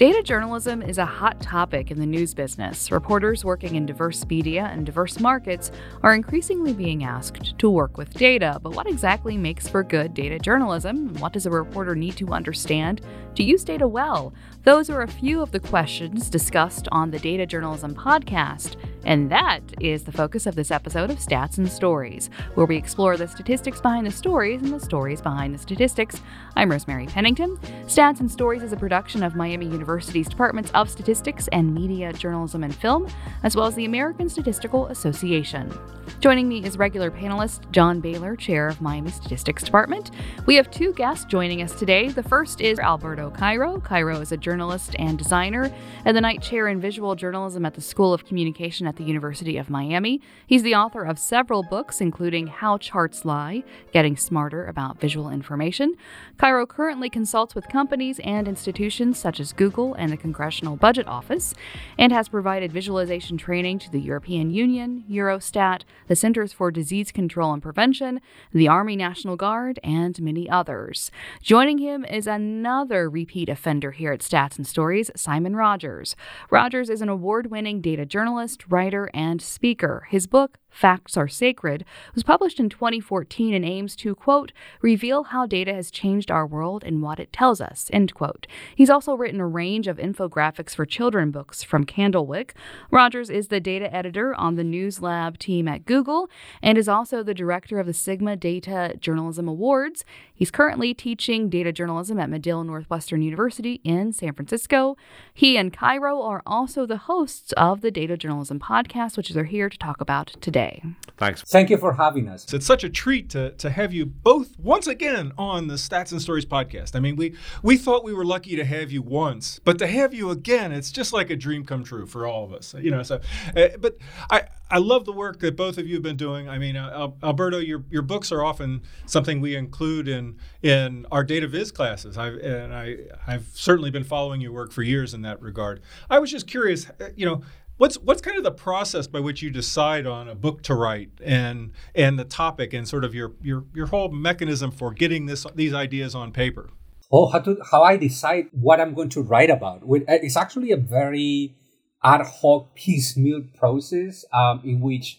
Data journalism is a hot topic in the news business. Reporters working in diverse media and diverse markets are increasingly being asked to work with data. But what exactly makes for good data journalism? What does a reporter need to understand to use data well? Those are a few of the questions discussed on the Data Journalism podcast. And that is the focus of this episode of Stats and Stories, where we explore the statistics behind the stories and the stories behind the statistics. I'm Rosemary Pennington. Stats and Stories is a production of Miami University's Departments of Statistics and Media, Journalism, and Film, as well as the American Statistical Association. Joining me is regular panelist John Bailer, chair of Miami Statistics Department. We have two guests joining us today. The first is Alberto Cairo. Cairo is a journalist and designer and the Knight Chair in Visual Journalism at the School of Communication at the University of Miami. He's the author of several books, including How Charts Lie Getting Smarter About Visual Information. Cairo currently consults with companies and institutions such as Google and the Congressional Budget Office, and has provided visualization training to the European Union, Eurostat, the Centers for Disease Control and Prevention, the Army National Guard, and many others. Joining him is another repeat offender here at Stats and Stories, Simon Rogers. Rogers is an award winning data journalist, writer, and speaker. His book, Facts Are Sacred, was published in 2014 and aims to, quote, reveal how data has changed our world and what it tells us, end quote. He's also written a range of infographics for children books from Candlewick. Rogers is the data editor on the News Lab team at Google and is also the director of the Sigma Data Journalism Awards. He's currently teaching data journalism at Medill Northwestern University in San Francisco. He and Cairo are also the hosts of the Data Journalism podcast, which they're here to talk about today today. Thanks. Thank you for having us. It's such a treat to, to have you both once again on the Stats and Stories podcast. I mean, we, we thought we were lucky to have you once, but to have you again, it's just like a dream come true for all of us. You know, so, uh, but I, I love the work that both of you have been doing. I mean, uh, Alberto, your, your books are often something we include in in our data viz classes. I've, and I I've certainly been following your work for years in that regard. I was just curious, uh, you know, what's what's kind of the process by which you decide on a book to write and and the topic and sort of your your your whole mechanism for getting this these ideas on paper? Oh how to how i decide what i'm going to write about. Uh, it's actually a very ad hoc piecemeal process um, in which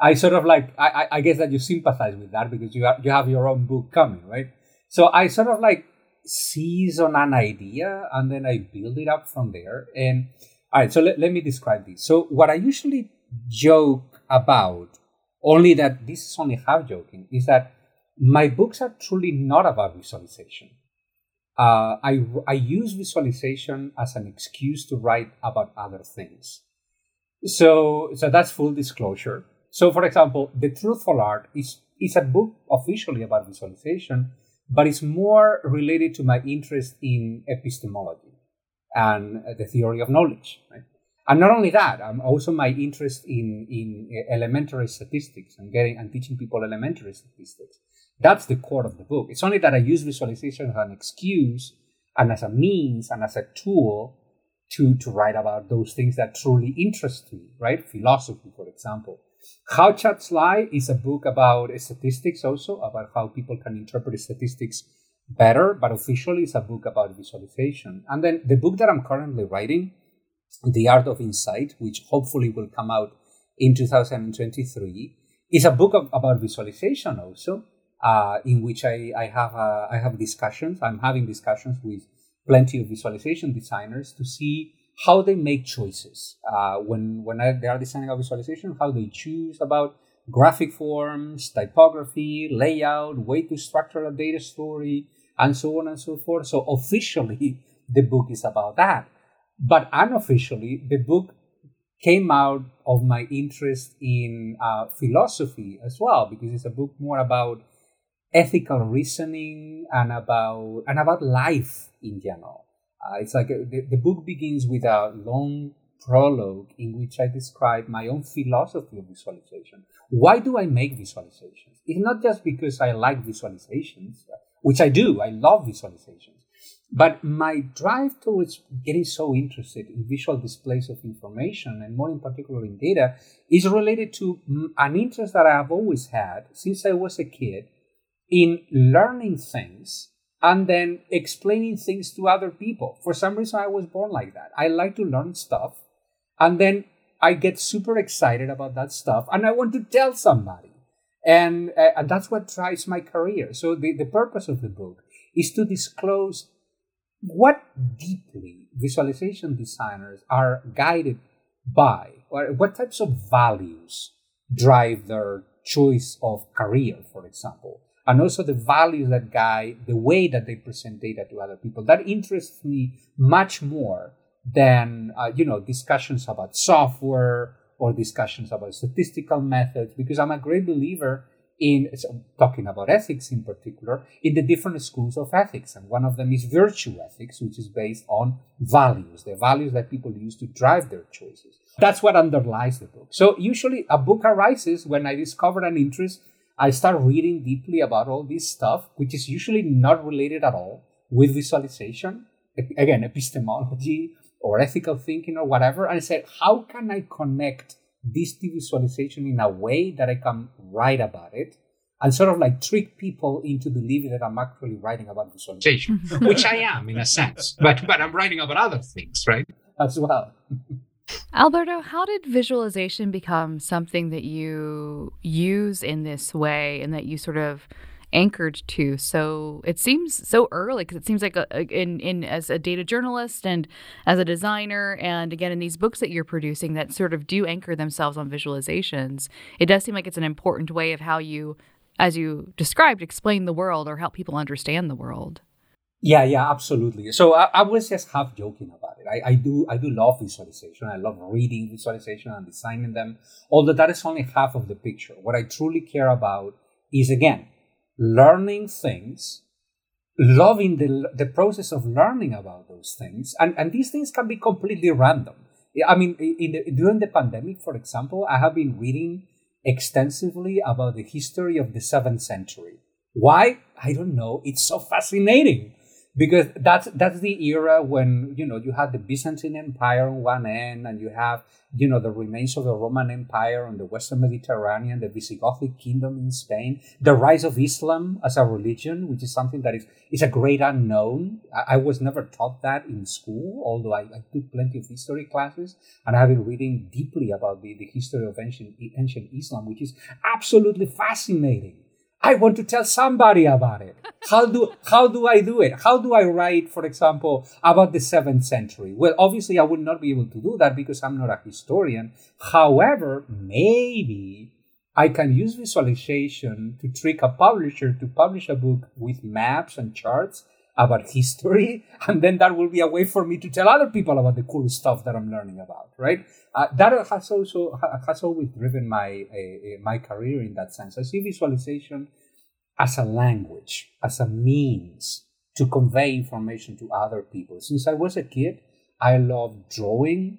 i sort of like I, I guess that you sympathize with that because you have, you have your own book coming right? So i sort of like seize on an idea and then i build it up from there. And all right, so let, let me describe this. So, what I usually joke about, only that this is only half joking, is that my books are truly not about visualization. Uh, I, I use visualization as an excuse to write about other things. So, so that's full disclosure. So, for example, The Truthful Art is, is a book officially about visualization, but it's more related to my interest in epistemology and the theory of knowledge. Right? And not only that, um, also my interest in, in elementary statistics and getting and teaching people elementary statistics. That's the core of the book. It's only that I use visualization as an excuse and as a means and as a tool to, to write about those things that truly interest me, right? Philosophy, for example. How Charts Lie is a book about statistics also, about how people can interpret statistics better, but officially it's a book about visualization. And then the book that I'm currently writing, The Art of Insight, which hopefully will come out in 2023, is a book of, about visualization also, uh, in which I, I have uh, I have discussions. I'm having discussions with plenty of visualization designers to see how they make choices uh, when when they are designing a visualization, how they choose about graphic forms, typography, layout, way to structure a data story, and so on and so forth. So officially, the book is about that. But unofficially, the book came out of my interest in uh, philosophy as well, because it's a book more about ethical reasoning and about and about life in general. Uh, it's like a, the, the book begins with a long prologue in which I describe my own philosophy of visualization. Why do I make visualizations? It's not just because I like visualizations which I do. I love visualizations. But my drive towards getting so interested in visual displays of information, and more in particular in data, is related to mm, an interest that I have always had since I was a kid in learning things and then explaining things to other people. For some reason, I was born like that. I like to learn stuff, and then I get super excited about that stuff, and I want to tell somebody. And, uh, and that's what drives my career. So the, the purpose of the book is to disclose what deeply visualization designers are guided by, or what types of values drive their choice of career, for example, and also the values that guide the way that they present data to other people. That interests me much more than uh, you know discussions about software or discussions about statistical methods, because I'm a great believer in talking about ethics in particular in the different schools of ethics. And one of them is virtue ethics which is based on values the values that people use to drive their choices. That's what underlies the book. So usually a book arises when i discover an interest i start reading deeply about all this stuff which is usually not related at all with visualization again epistemology or ethical thinking or whatever and i said how can i connect this visualization in a way that I can write about it and sort of like trick people into believing that I'm actually writing about visualization, which I am in a sense, but but I'm writing about other things, right? As well. Alberto, how did visualization become something that you use in this way and that you sort of anchored to. So it seems so early because it seems like a, in in as a data journalist and as a designer and again in these books that you're producing that sort of do anchor themselves on visualizations it does seem like it's an important way of how you as you described explain the world or help people understand the world. Yeah yeah absolutely. So i, I was just half joking about it. I, I do i do love visualization. I love reading visualization and designing them although that is only half of the picture. What i truly care about is again learning things, loving the, the process of learning about those things. And, and these things can be completely random. I mean, in the, during the pandemic, for example, I have been reading extensively about the history of the seventh century. Why? I don't know. It's so fascinating because that's that's the era when you know you had the Byzantine Empire on one end, and you have you know the remains of the Roman Empire on the Western Mediterranean, the Visigothic kingdom in Spain, the rise of Islam as a religion, which is something that is is a great unknown. I, I was never taught that in school, although I, I, took plenty of history classes, and I've been reading deeply about the, the history of ancient ancient Islam, which is absolutely fascinating. I want to tell somebody about it. How do how do I do it? How do I write, for example, about the seventh century? Well, obviously, I would not be able to do that because I'm not a historian. However, maybe I can use visualization to trick a publisher to publish a book with maps and charts about history, and then that will be a way for me to tell other people about the cool stuff that I'm learning about, right? Uh, that has also has always driven my uh, my career in that sense. I see visualization as a language, as a means to convey information to other people. Since I was a kid, I loved drawing.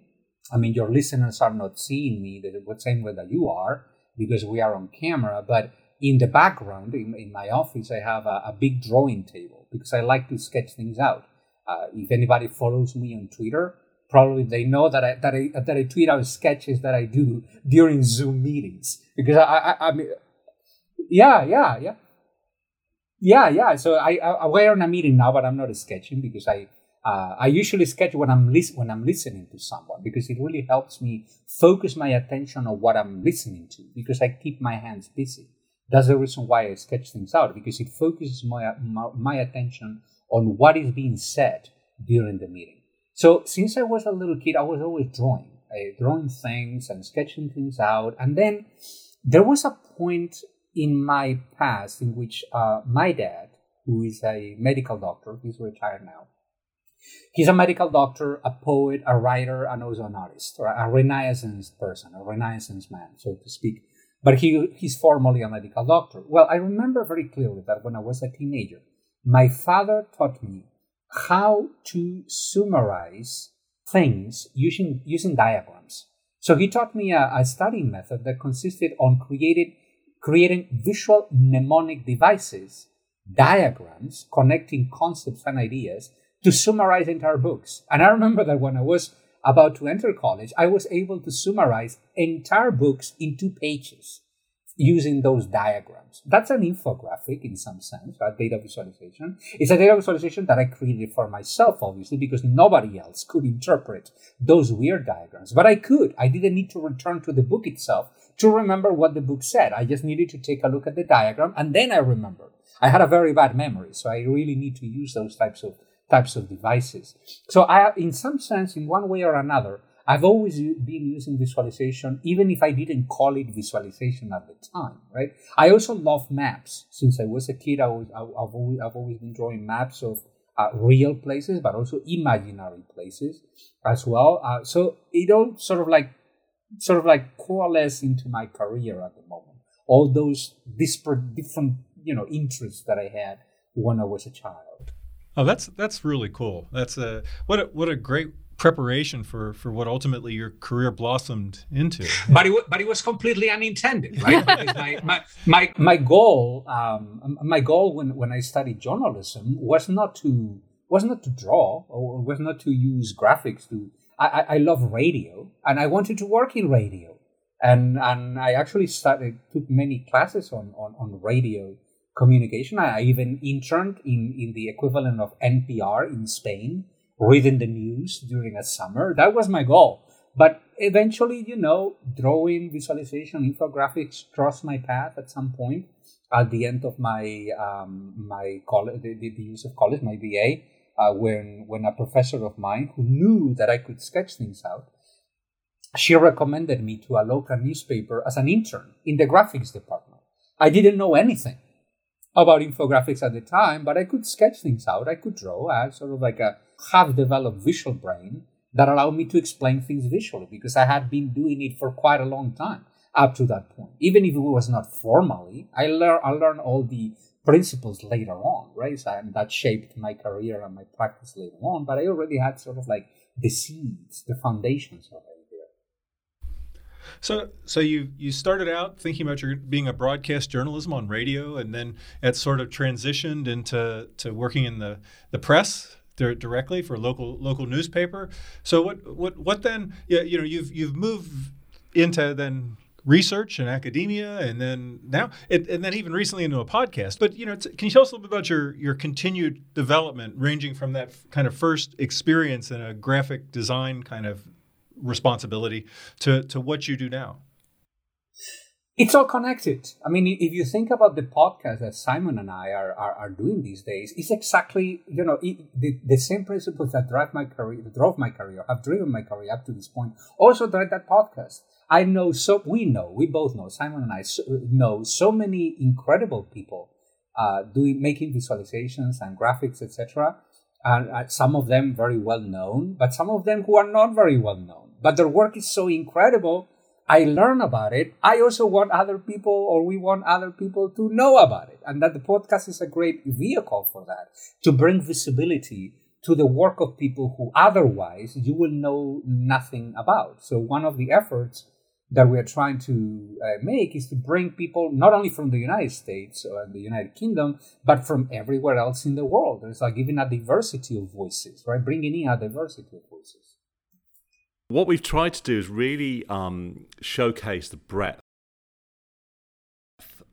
I mean, your listeners are not seeing me the same way that you are because we are on camera, but in the background, in, in my office, I have a, a, big drawing table because I like to sketch things out. Uh, if anybody follows me on Twitter, probably they know that I that I that I tweet out sketches that I do during Zoom meetings because I I, I mean, yeah, yeah, yeah. Yeah, yeah. So I, I we're in a meeting now, but I'm not sketching because I uh, I usually sketch when I'm lis- when I'm listening to someone because it really helps me focus my attention on what I'm listening to because I keep my hands busy. That's the reason why I sketch things out because it focuses my, my, my attention on what is being said during the meeting. So since I was a little kid, I was always drawing, uh, drawing things and sketching things out. And then there was a point in my past in which uh, my dad, who is a medical doctor, he's retired now. He's a medical doctor, a poet, a writer, and also an artist, or a Renaissance person, a Renaissance man, so to speak. But he, he's formally a medical doctor. Well, I remember very clearly that when I was a teenager, my father taught me how to summarize things using, using diagrams. So he taught me a, a studying method that consisted on created creating visual mnemonic devices, diagrams connecting concepts and ideas to summarize entire books. And I remember that when I was about to enter college, I was able to summarize entire books in two pages. using those diagrams. That's an infographic in some sense, right? Data visualization. It's a data visualization that I created for myself, obviously, because nobody else could interpret those weird diagrams. But I could. I didn't need to return to the book itself to remember what the book said. I just needed to take a look at the diagram and then I remembered. I had a very bad memory, so I really need to use those types of types of devices. So I, in some sense, in one way or another, I've always been using visualization, even if I didn't call it visualization at the time, right? I also love maps. Since I was a kid, I was, I, have always, I've always been drawing maps of uh, real places, but also imaginary places as well. Uh, so it all sort of like, sort of like coalesce into my career at the moment. All those disparate, different, you know, interests that I had when I was a child. Oh, that's that's really cool. That's a what a what a great preparation for for what ultimately your career blossomed into. But it but it was completely unintended, right? my, my, my my goal um, my goal when when I studied journalism was not to was not to draw or was not to use graphics to I, I love radio and I wanted to work in radio and and I actually started took many classes on on, on radio communication. I even interned in, in the equivalent of NPR in Spain, reading the news during a summer. That was my goal. But eventually, you know, drawing, visualization, infographics crossed my path at some point at the end of my um, my college, the, the, use of college, my BA, uh, when when a professor of mine who knew that I could sketch things out, she recommended me to a local newspaper as an intern in the graphics department. I didn't know anything about infographics at the time, but I could sketch things out. I could draw. I had sort of like a half developed visual brain that allowed me to explain things visually because I had been doing it for quite a long time up to that point. Even if it was not formally, I, learned I learned all the principles later on, right? So, and that shaped my career and my practice later on. But I already had sort of like the seeds, the foundations of it. So, so you you started out thinking about your being a broadcast journalism on radio, and then it sort of transitioned into to working in the the press directly for local local newspaper. So, what what what then? Yeah, you know, you've you've moved into then research and academia, and then now, it, and then even recently into a podcast. But you know, can you tell us a little bit about your your continued development, ranging from that kind of first experience in a graphic design kind of responsibility to, to what you do now? It's all connected. I mean, if you think about the podcast that Simon and I are, are, are doing these days, it's exactly, you know, it, the, the same principles that drive my career, drove my career, have driven my career up to this point, also drive that podcast. I know so, we know, we both know, Simon and I know so many incredible people uh, doing, making visualizations and graphics, etc. And uh, some of them very well known, but some of them who are not very well known but their work is so incredible. I learn about it. I also want other people, or we want other people to know about it. And that the podcast is a great vehicle for that to bring visibility to the work of people who otherwise you will know nothing about. So, one of the efforts that we are trying to uh, make is to bring people not only from the United States or the United Kingdom, but from everywhere else in the world. There's like giving a diversity of voices, right? Bringing in a diversity of voices. What we've tried to do is really um, showcase the breadth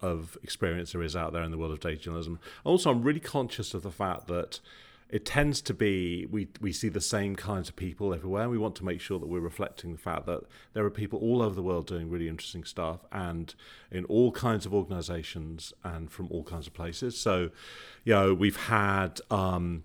of experience there is out there in the world of data journalism. Also, I'm really conscious of the fact that it tends to be we we see the same kinds of people everywhere. We want to make sure that we're reflecting the fact that there are people all over the world doing really interesting stuff and in all kinds of organizations and from all kinds of places. So, you know, we've had um,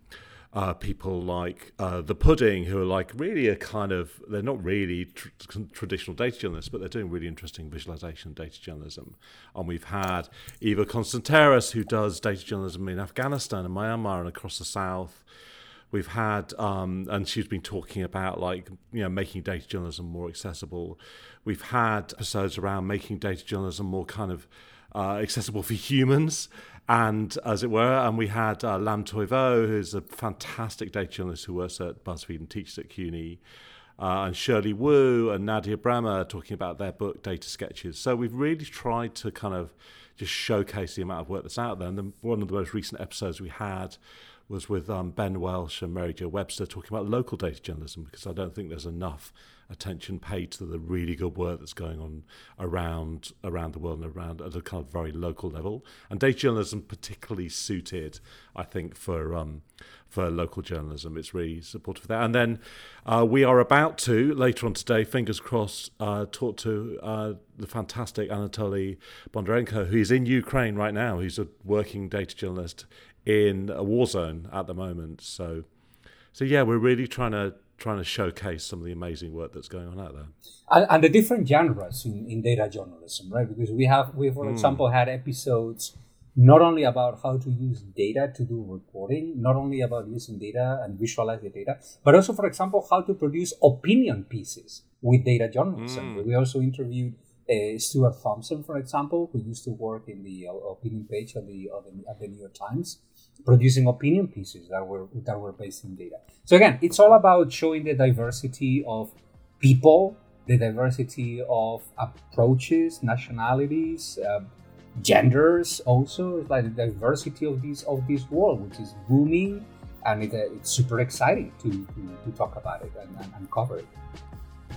uh, people like uh, the Pudding, who are like really a kind of they're not really tr- traditional data journalists, but they're doing really interesting visualization data journalism. And we've had Eva Constantaras, who does data journalism in Afghanistan and Myanmar and across the south. We've had, um, and she's been talking about like you know making data journalism more accessible. We've had episodes around making data journalism more kind of uh, accessible for humans and as it were, and we had uh, Lam Thuy Vo, who's a fantastic data journalist who works at BuzzFeed and teaches at CUNY, uh, and Shirley Wu and Nadieh Bremer talking about their book Data Sketches. So we've really tried to kind of just showcase the amount of work that's out there. And the, one of the most recent episodes we had was with um, Ben Welsh and Mary Jo Webster talking about local data journalism because I don't think there's enough attention paid to the really good work that's going on around around the world and around at a kind of very local level. And data journalism particularly suited, I think, for um, for local journalism. It's really supportive of that. And then uh, we are about to later on today, fingers crossed, uh, talk to uh, the fantastic Anatoly Bondarenko, who's in Ukraine right now. He's a working data journalist in a war zone at the moment. So, so yeah, we're really trying to trying to showcase some of the amazing work that's going on out there. And, and the different genres in, in data journalism, right? Because we have, we for mm. example had episodes not only about how to use data to do reporting, not only about using data and visualize the data, but also, for example, how to produce opinion pieces with data journalism. Mm. We also interviewed uh, Stuart Thompson, for example, who used to work in the uh, opinion page of the, of the, of the New York Times producing opinion pieces that were that were based in data. So again, it's all about showing the diversity of people, the diversity of approaches, nationalities, uh, genders. Also, like the diversity of this of this world, which is booming, and it, uh, it's super exciting to, to, to talk about it and, and, and cover it.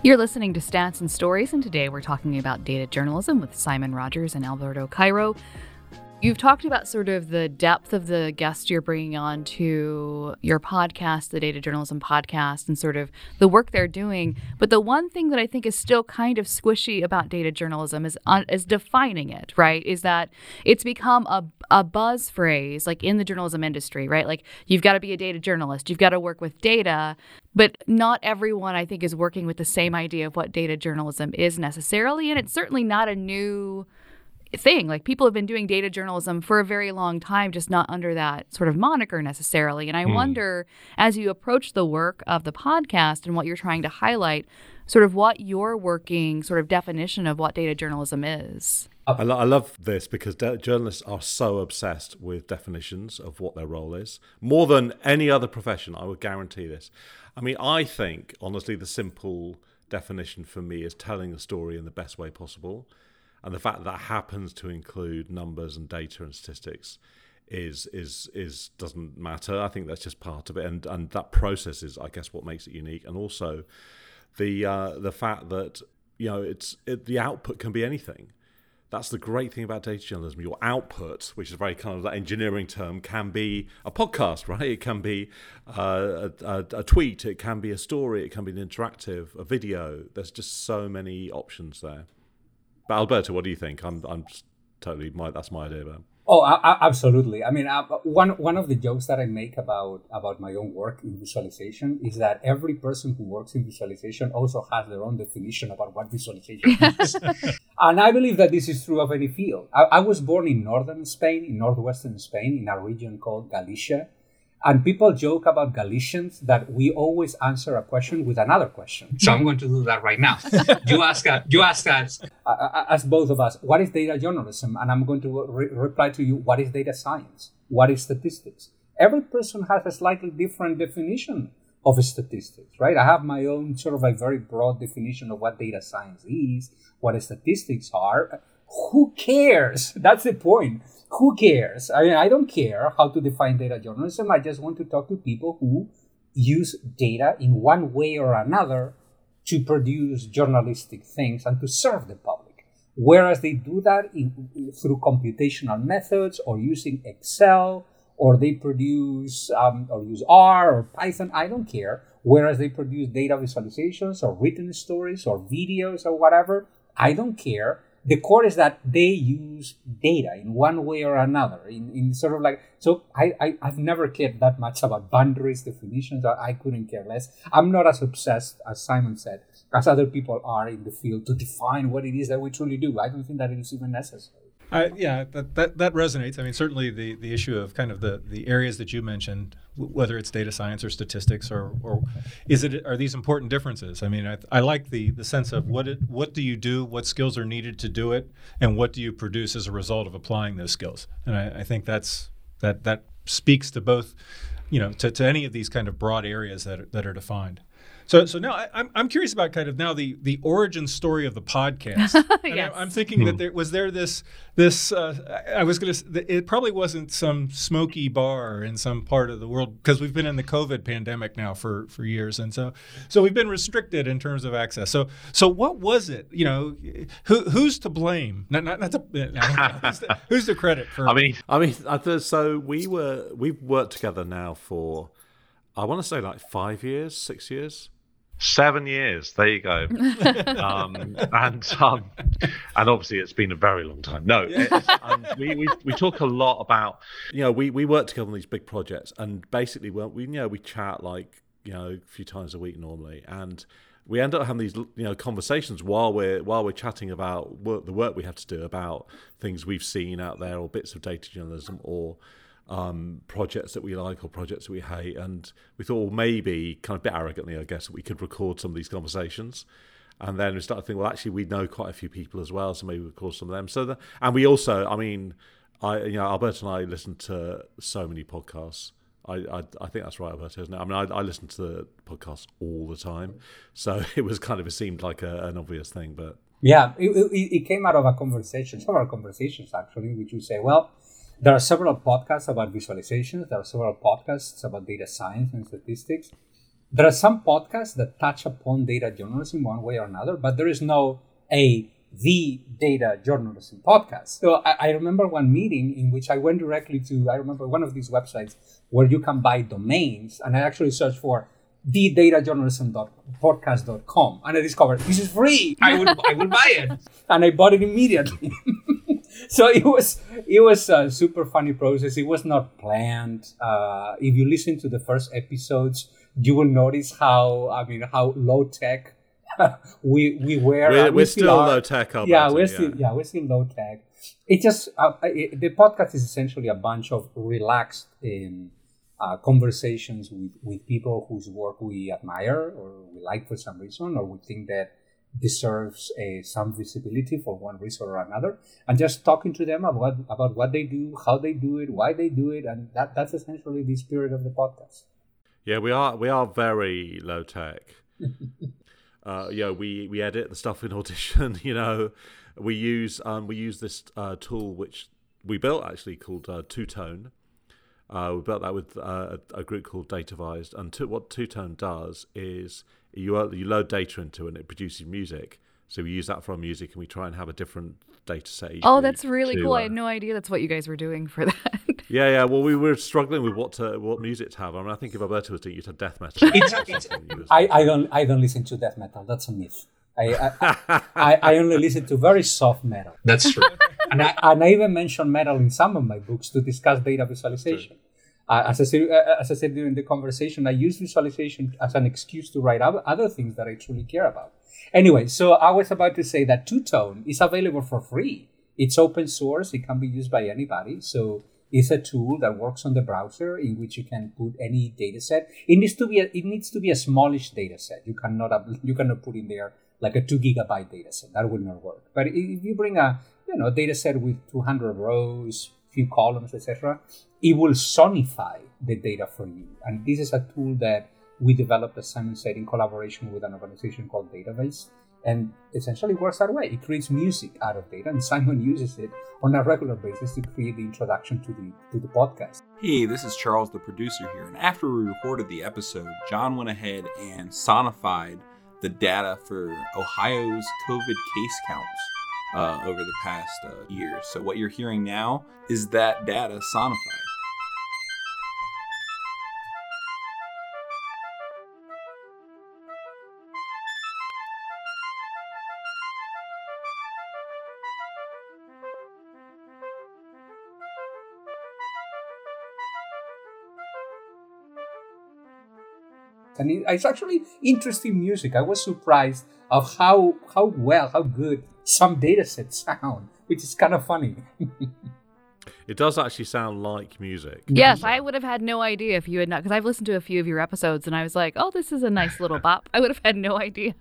You're listening to Stats and Stories, and today we're talking about data journalism with Simon Rogers and Alberto Cairo. You've talked about sort of the depth of the guests you're bringing on to your podcast, the Data Journalism Podcast, and sort of the work they're doing. But the one thing that I think is still kind of squishy about data journalism is uh, is defining it. Right? Is that it's become a a buzz phrase like in the journalism industry, right? Like you've got to be a data journalist, you've got to work with data, but not everyone I think is working with the same idea of what data journalism is necessarily, and it's certainly not a new thing. Like people have been doing data journalism for a very long time, just not under that sort of moniker necessarily. And I mm. wonder, as you approach the work of the podcast and what you're trying to highlight, sort of what your working sort of definition of what data journalism is. I, lo- I love this because de- journalists are so obsessed with definitions of what their role is, more than any other profession. I would guarantee this. I mean, I think honestly, the simple definition for me is telling a story in the best way possible and the fact that, that happens to include numbers and data and statistics is is is doesn't matter. I think that's just part of it, and and that process is, I guess, what makes it unique, and also the uh, the fact that you know it's it, the output can be anything. That's the great thing about data journalism. Your output, which is very kind of that engineering term, can be a podcast, right? It can be uh, a, a, a tweet, it can be a story, it can be an interactive, a video. There's just so many options there. But Alberto, what do you think? I'm I'm totally my that's my idea about. Oh, I, I, absolutely. I mean, uh, one one of the jokes that I make about about my own work in visualization is that every person who works in visualization also has their own definition about what visualization is, and I believe that this is true of any field. I, I was born in northern Spain, in northwestern Spain, in a region called Galicia, and people joke about Galicians that we always answer a question with another question. So I'm going to do that right now. you ask us, you ask us. Uh, ask both of us, what is data journalism? And I'm going to re- reply to you, what is data science? What is statistics? Every person has a slightly different definition of statistics, right? I have my own sort of a very broad definition of what data science is, what statistics are. Who cares? That's the point who cares? I mean, I don't care how to define data journalism. I just want to talk to people who use data in one way or another to produce journalistic things and to serve the public. Whereas they do that in, through computational methods or using Excel, or they produce um, or use R or Python, I don't care. Whereas they produce data visualizations or written stories or videos or whatever, I don't care the core is that they use data in one way or another in, in sort of like so I, I i've never cared that much about boundaries definitions i couldn't care less. I'm not as obsessed as simon said as other people are in the field to define what it is that we truly do. I don't think that it is even necessary uh, yeah, that, that, that resonates. I mean, certainly the, the issue of kind of the, the areas that you mentioned, w- whether it's data science or statistics, or, or is it are these important differences? I mean, I, I like the, the sense of what it, what do you do, what skills are needed to do it, and what do you produce as a result of applying those skills. And I, I think that's that that speaks to both, you know, to, to any of these kind of broad areas that are, that are defined. So, so now I, I'm I'm curious about kind of now the the origin story of the podcast. And Yes. I, am thinking that there was there this this uh, I I was going to it probably wasn't some smoky bar in some part of the world because we've been in the COVID pandemic now for for years, and so so we've been restricted in terms of access. So so what was it? You know, who who's to blame? Not not, not the, who's, the, who's the credit for? I mean, I mean, I th- so we were we've worked together now for I want to say like five years, six years. Seven years. There you go. um, and um, and obviously it's been a very long time. No, it's, um, we, we we talk a lot about You know, we we work together on these big projects, and basically, well, we you know we chat like you know a few times a week normally, and we end up having these you know conversations while we're while we're chatting about work, the work we have to do about things we've seen out there or bits of data journalism or um, projects that we like or projects that we hate. And we thought, well, maybe kind of a bit arrogantly, I guess, we could record some of these conversations. And then we started thinking, well, actually, we know quite a few people as well, so maybe we record some of them. So, the, and we also, I mean, I you know, Alberto and I listen to so many podcasts. I, I, I think that's right, Alberto, isn't it? I mean, I, I listen to the podcasts all the time, so it was kind of it seemed like a, an obvious thing, but Yeah, it, it, it came out of a conversation, several conversations actually, which we say, well, there are several podcasts about visualizations, there are several podcasts about data science and statistics. There are some podcasts that touch upon data journalism one way or another, but there is no a the data journalism podcast. So I, I remember one meeting in which I went directly to I remember one of these websites where you can buy domains, and I actually searched for the datajournalism.podcast.com and I discovered this is free. I would I would buy it. and I bought it immediately. so it was it was a super funny process. It was not planned. Uh, if you listen to the first episodes, you will notice how I mean how low tech we we were. we're, Uh, we we're still are. low tech. Alberto, Yeah, we're still yeah we're still low tech. It just uh, it, the podcast is essentially a bunch of relaxed um, uh, conversations with, with people whose work we admire or we like for some reason or we think that deserves uh, some visibility for one reason or another and just talking to them about about what they do how they do it why they do it and that that's essentially the spirit of the podcast Yeah, we are we are very low tech. uh, you know, we we edit the stuff in Audition. You know, we use um, we use this uh, tool which we built actually called uh, Two Tone. Uh, we built that with uh, a, a group called Datavized, and two, what Two Tone does is you uh, you load data into it and it produces music. So we use that for our music, and we try and have a different data set. each Oh, that's really to, cool. I uh, had no idea that's what you guys were doing for that. Yeah, yeah. Well, we were struggling with what to, what music to have. I mean, I think if Alberto was doing it, you'd have death metal. It's- or it's- something. You was- I, I don't I don't listen to death metal. That's a myth. I I, I, I only listen to very soft metal. That's true. And I, and I even mention metal in some of my books to discuss data visualization. Uh, as, I said, uh, as I said during the conversation, I use visualization as an excuse to write other things that I truly care about. Anyway, so I was about to say that Two Tone is available for free. It's open source. It can be used by anybody. So it's a tool that works on the browser in which you can put any data set. It needs to be a, it needs to be a smallish data set. You cannot you cannot put in there like a two gigabyte data set. That will not work. But if you bring a you know data set with 200 rows, few columns, etc., it will sonify the data for you. And this is a tool that we developed, as Simon said, in collaboration with an organization called Datavized. And essentially works that way. It creates music out of data, and Simon uses it on a regular basis to create the introduction to the to the podcast. Hey, this is Charles, the producer here. And after we recorded the episode, John went ahead and sonified the data for Ohio's COVID case counts uh, over the past uh, year. So what you're hearing now is that data sonified. and it's actually interesting music. I was surprised of how how well, how good some data sets sound, which is kind of funny. It does actually sound like music. yes, I would have had no idea if you had not, because I've listened to a few of your episodes and I was like, oh, this is a nice little bop. I would have had no idea.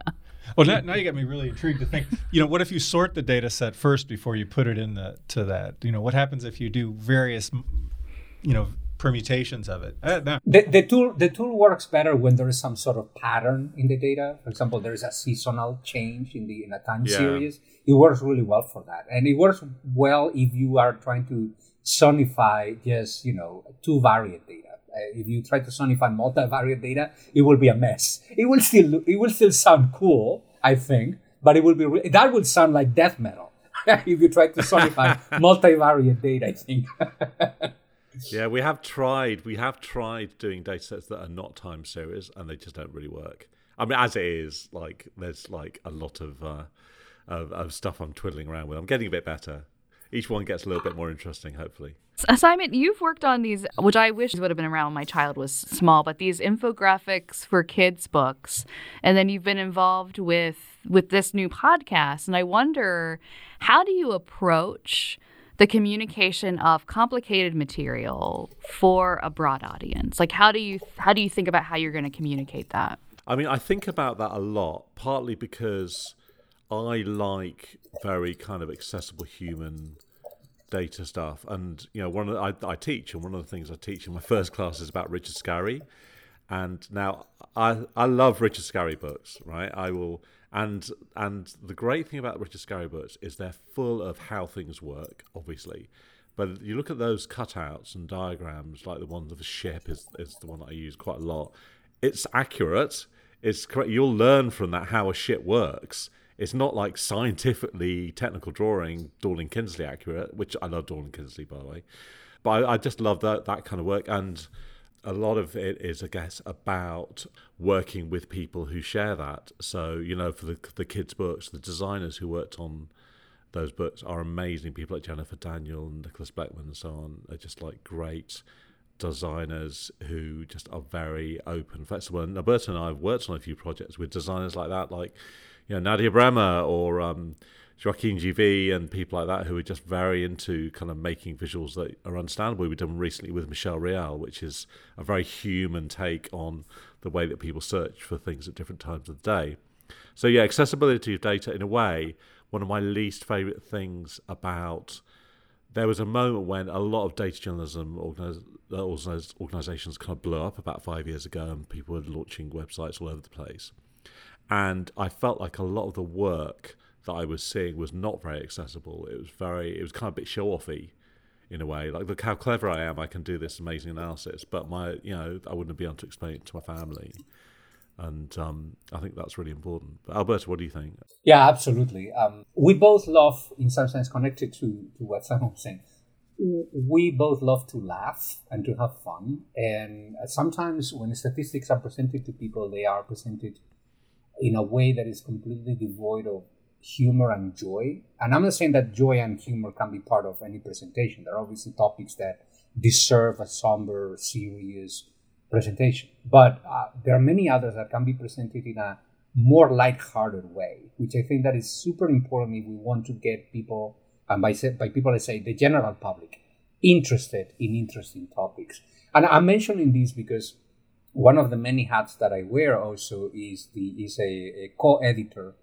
Well, now, now you got me really intrigued to think. You know, what if you sort the data set first before you put it in the to that? You know, what happens if you do various, you know, permutations of it. Uh, no. The, the tool the tool works better when there is some sort of pattern in the data. For example, there is a seasonal change in the in a time Yeah. series. It works really well for that, and it works well if you are trying to sonify just you know two variant data. Uh, if you try to sonify multivariate data, it will be a mess. It will still it will still sound cool, I think, but it will be re- that would sound like death metal if you try to sonify multivariate data. I think. Yeah, we have tried. We have tried doing data sets that are not time series, and they just don't really work. I mean, as it is, like there's like a lot of uh, of, of stuff I'm twiddling around with. I'm getting a bit better. Each one gets a little bit more interesting, hopefully. Simon, you've worked on these, which I wish would have been around when my child was small, but these infographics for kids books, and then you've been involved with with this new podcast, and I wonder how do you approach the communication of complicated material for a broad audience? Like how do you how do you think about how you're going to communicate that? I mean, I think about that a lot, partly because I like very kind of accessible human data stuff, and you know, one of the, I, I teach, and one of the things I teach in my first class is about Richard Scarry, and now I I love Richard Scarry books, right? I will, and and the great thing about Richard Scarry books is they're full of how things work, obviously. But you look at those cutouts and diagrams, like the one of a ship is, is the one that I use quite a lot. It's accurate. It's correct. You'll learn from that how a ship works. It's not like scientifically technical drawing, Dorling Kindersley accurate, which I love Dorling Kindersley by the way. But I, I just love that that kind of work, and a lot of it is, I guess, about working with people who share that. So you know, for the the kids' books, the designers who worked on those books are amazing people like Jennifer Daniel and Nicholas Blechman and so on. They're just like great designers who just are very open, flexible. And Alberto and I have worked on a few projects with designers like that, like you know Nadieh Bremer or um, Joaquin GV and people like that who are just very into kind of making visuals that are understandable. We've done recently with Michelle Rial, which is a very human take on the way that people search for things at different times of the day. So yeah, accessibility of data in a way, one of my least favorite things about there was a moment when a lot of data journalism organiz- uh, organiz- organizations kind of blew up about five years ago and people were launching websites all over the place. And I felt like a lot of the work that I was seeing was not very accessible. It was very, it was kind of a bit show offy in a way. Like, look how clever I am, I can do this amazing analysis, but my, you know, I wouldn't be able to explain it to my family. And um, I think that's really important. But Alberto, what do you think? Yeah, absolutely. Um, we both love, in some sense, connected to, to what Simon was saying. We both love to laugh and to have fun. And sometimes when statistics are presented to people, they are presented in a way that is completely devoid of humor and joy. And I'm not saying that joy and humor can be part of any presentation. There are obviously topics that deserve a somber, serious presentation. But uh, there are many others that can be presented in a more light-hearted way, which I think that is super important if we want to get people, and by, by people I say the general public, interested in interesting topics. And I'm mentioning this because one of the many hats that I wear also is the is a, a co-editor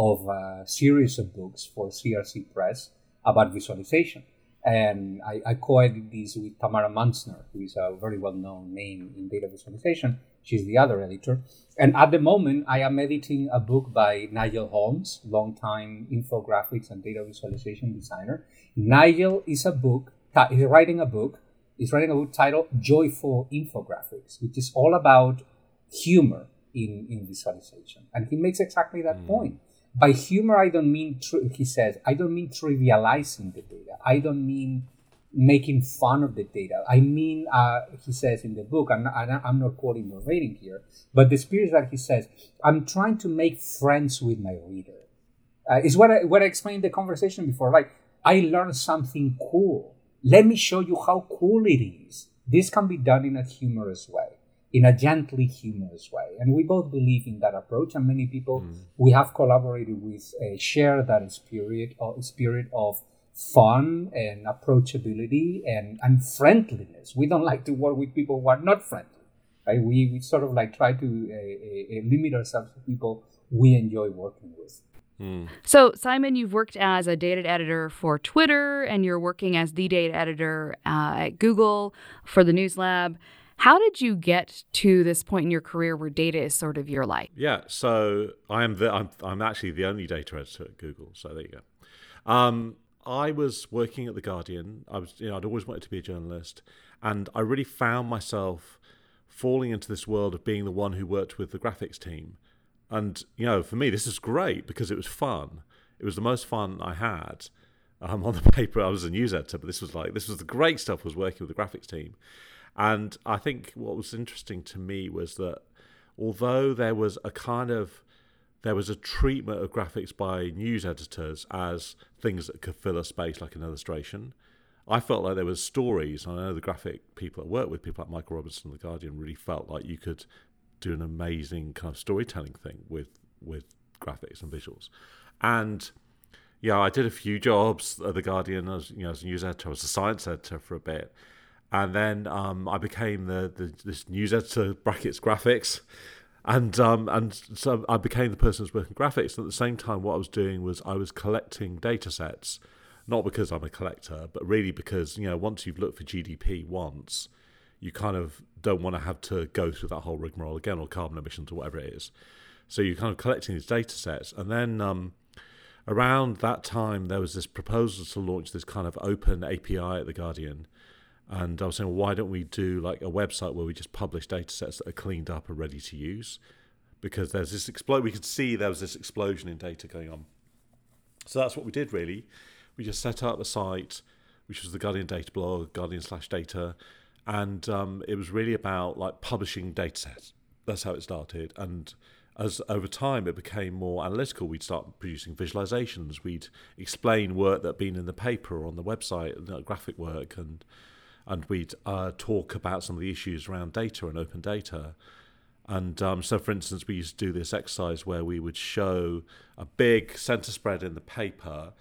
of a series of books for CRC Press about visualization. And I, I co-edited these with Tamara Munzner, who is a very well-known name in data visualization. She's the other editor. And at the moment, I am editing a book by Nigel Holmes, longtime infographics and data visualization designer. Nigel is a book, is writing a book, he's writing a book titled Joyful Infographics, which is all about humor in, in visualization. And he makes exactly that mm. point. By humor, I don't mean, he says, I don't mean trivializing the data. I don't mean making fun of the data. I mean, uh, he says in the book, and I'm not quoting verbatim here, but the spirit that he says, I'm trying to make friends with my reader. Uh, is what I, what I explained in the conversation before. Like, I learned something cool. Let me show you how cool it is. This can be done in a humorous way in a gently humorous way. And we both believe in that approach. And many people mm. we have collaborated with uh, share that spirit of, spirit of fun and approachability and, and friendliness. We don't like to work with people who are not friendly. Right? We, we sort of like try to uh, uh, limit ourselves to people we enjoy working with. So, Simon, you've worked as a data editor for Twitter and you're working as the data editor uh, at Google for the News Lab. How did you get to this point in your career where data is sort of your life? Yeah, so I am the I'm I'm actually the only data editor at Google. So there you go. Um, I was working at the Guardian. I was you know I'd always wanted to be a journalist, and I really found myself falling into this world of being the one who worked with the graphics team. And you know, for me, this is great because it was fun. It was the most fun I had. Um, on the paper, I was a news editor, but this was like this was the great stuff. Was working with the graphics team, and I think what was interesting to me was that although there was a kind of there was a treatment of graphics by news editors as things that could fill a space like an illustration. I felt like there was stories. I know the graphic people I work with, people like Michael Robinson, and the Guardian, really felt like you could do an amazing kind of storytelling thing with with graphics and visuals. And yeah, I did a few jobs at the Guardian. as you know, as a news editor, I was a science editor for a bit, and then um, I became the, the this news editor brackets graphics and um, and so I became the person who's working graphics. And at the same time, what I was doing was I was collecting data sets, not because I'm a collector, but really because you know once you've looked for GDP once, you kind of don't want to have to go through that whole rigmarole again or carbon emissions or whatever it is. So you're kind of collecting these data sets, and then um, around that time there was this proposal to launch this kind of open API at the Guardian and I was saying, well, why don't we do like a website where we just publish data sets that are cleaned up and ready to use? Because there's this explosion, we could see there was this explosion in data going on. So that's what we did really. We just set up the site, which was the Guardian Data blog, Guardian slash data, and um, it was really about like publishing data sets. That's how it started. And as over time it became more analytical, we'd start producing visualizations. We'd explain work that had been in the paper or on the website, graphic work, and and we'd uh, talk about some of the issues around data and open data. And um, so, for instance, we used to do this exercise where we would show a big center spread in the paper,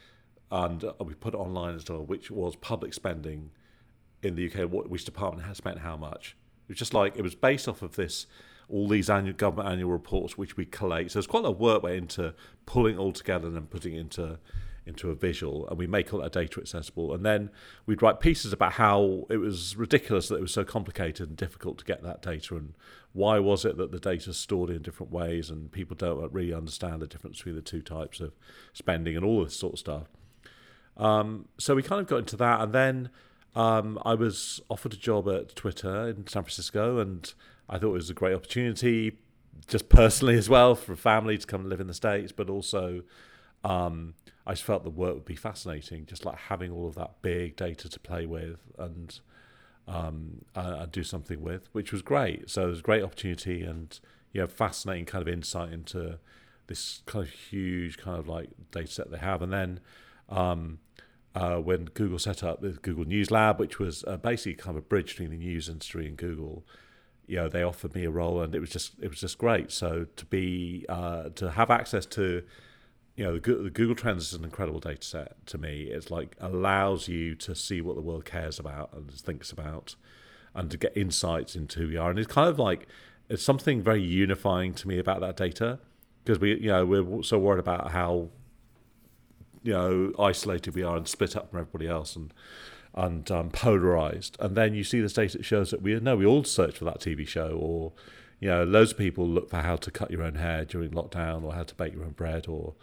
and uh, we put it online as well, which was public spending in the UK, what, which department has spent how much. It was just like it was based off of this, all these annual government annual reports which we collate. So there's quite a lot of work went into pulling it all together and then putting it into into a visual and we make all that data accessible. And then we'd write pieces about how it was ridiculous that it was so complicated and difficult to get that data and why was it that the data is stored in different ways and people don't really understand the difference between the two types of spending and all this sort of stuff. Um, so we kind of got into that and then um, I was offered a job at Twitter in San Francisco and I thought it was a great opportunity just personally as well for family to come and live in the States but also um, I just felt the work would be fascinating, just like having all of that big data to play with and um, uh, do something with, which was great. So it was a great opportunity and you know fascinating kind of insight into this kind of huge kind of like data set they have. And then um, uh, when Google set up the Google News Lab, which was uh, basically kind of a bridge between the news industry and Google, you know, they offered me a role, and it was just it was just great. So to be uh, to have access to you know, the, Google Trends is an incredible data set to me. It's like allows you to see what the world cares about and thinks about, and to get insights into who we are. And it's kind of like it's something very unifying to me about that data because we, you know, we're so worried about how you know isolated we are and split up from everybody else and and um, polarized. And then you see this data that shows that we know we all search for that TV show or you know, loads of people look for how to cut your own hair during lockdown or how to bake your own bread or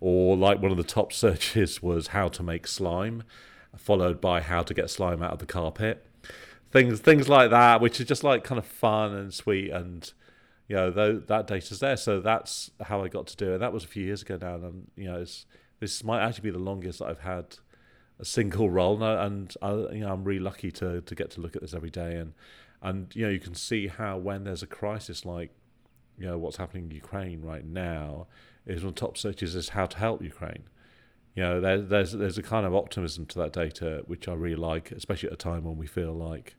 or like one of the top searches was how to make slime, followed by how to get slime out of the carpet. Things things like that, which is just like kind of fun and sweet, and you know th- that data's there. So that's how I got to do it. That was a few years ago now, and you know this might actually be the longest I've had a single role, and I, you know I'm really lucky to to get to look at this every day, and and you know you can see how when there's a crisis like you know what's happening in Ukraine right now is one of the top searches is how to help Ukraine. You know, there, there's there's a kind of optimism to that data which I really like, especially at a time when we feel like,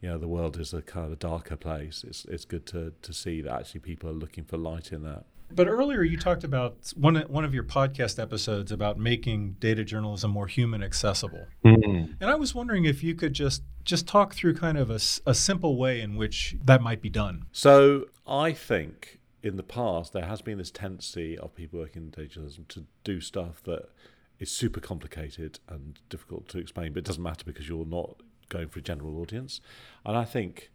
you know, the world is a kind of a darker place. It's it's good to to see that actually people are looking for light in that. But earlier you talked about one one of your podcast episodes about making data journalism more human accessible, mm-hmm. and I was wondering if you could just just talk through kind of a, a simple way in which that might be done. So I think in the past there has been this tendency of people working in data journalism to do stuff that is super complicated and difficult to explain, but it doesn't matter because you're not going for a general audience. And I think,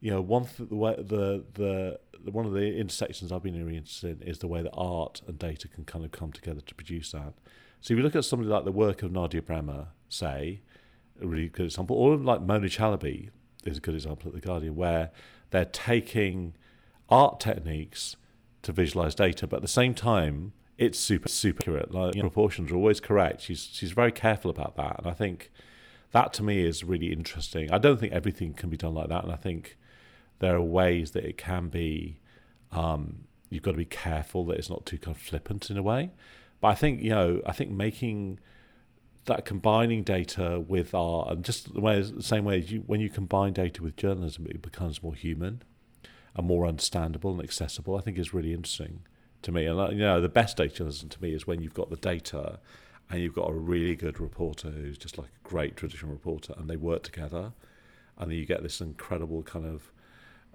you know, one th- the way the, the the one of the intersections I've been really interested in is the way that art and data can kind of come together to produce that. So if you look at somebody like the work of Nadieh Bremer, say, a really good example, or like Mona Chalabi is a good example at the Guardian, where they're taking art techniques to visualize data, but at the same time, it's super super accurate. Like you know, proportions are always correct. She's she's very careful about that, and I think that to me is really interesting. I don't think everything can be done like that, and I think there are ways that it can be. Um, you've got to be careful that it's not too kind of flippant in a way. But I think you know, I think making that combining data with art and just the way the same way as you when you combine data with journalism, it becomes more human and more understandable and accessible. I think is really interesting to me. And uh, you know, the best data journalism to me is when you've got the data and you've got a really good reporter who's just like a great traditional reporter, and they work together, and then you get this incredible kind of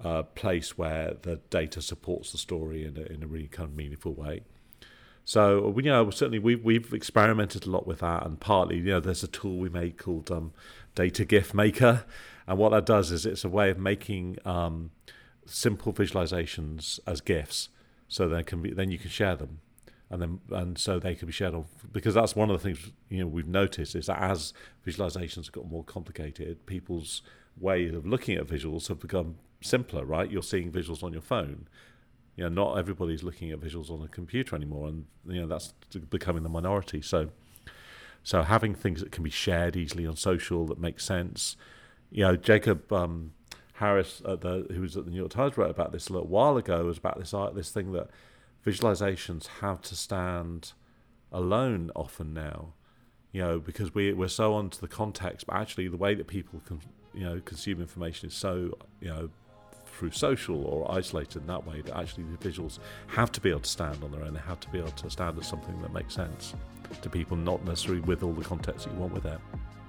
uh, place where the data supports the story in a, in a really kind of meaningful way. So you know, certainly we've we've experimented a lot with that, and partly you know, there's a tool we made called um, Data GIF Maker, and what that does is it's a way of making um, simple visualizations as GIFs so they can be then you can share them. And then and so they can be shared on because that's one of the things you know we've noticed is that as visualizations have got more complicated people's way of looking at visuals have become simpler right you're seeing visuals on your phone you know not everybody's looking at visuals on a computer anymore and you know that's becoming the minority so so having things that can be shared easily on social that make sense you know jacob um, Harris, the, who was at the New York Times, wrote about this a little while ago. Was about this art, this thing that visualizations have to stand alone often now. You know, because we we're so onto the context, but actually the way that people can you know consume information is so you know through social or isolated in that way that actually the visuals have to be able to stand on their own. They have to be able to stand as something that makes sense to people, not necessarily with all the context that you want with it.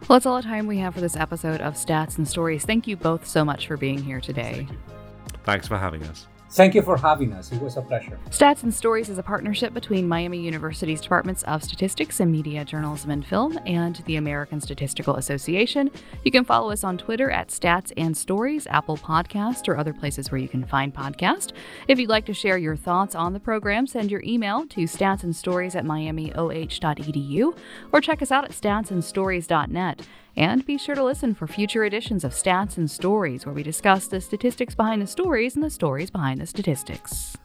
Well, that's all the time we have for this episode of Stats and Stories. Thank you both so much for being here today. Thank Thanks for having us. Thank you for having us. It was a pleasure. Stats and Stories is a partnership between Miami University's Departments of Statistics and Media, Journalism, and Film and the American Statistical Association. You can follow us on Twitter at Stats and Stories, Apple Podcast, or other places where you can find podcasts. If you'd like to share your thoughts on the program, send your email to statsandstories at miamioh.edu or check us out at statsandstories.net. And be sure to listen for future editions of Stats and Stories, where we discuss the statistics behind the stories and the stories behind the statistics.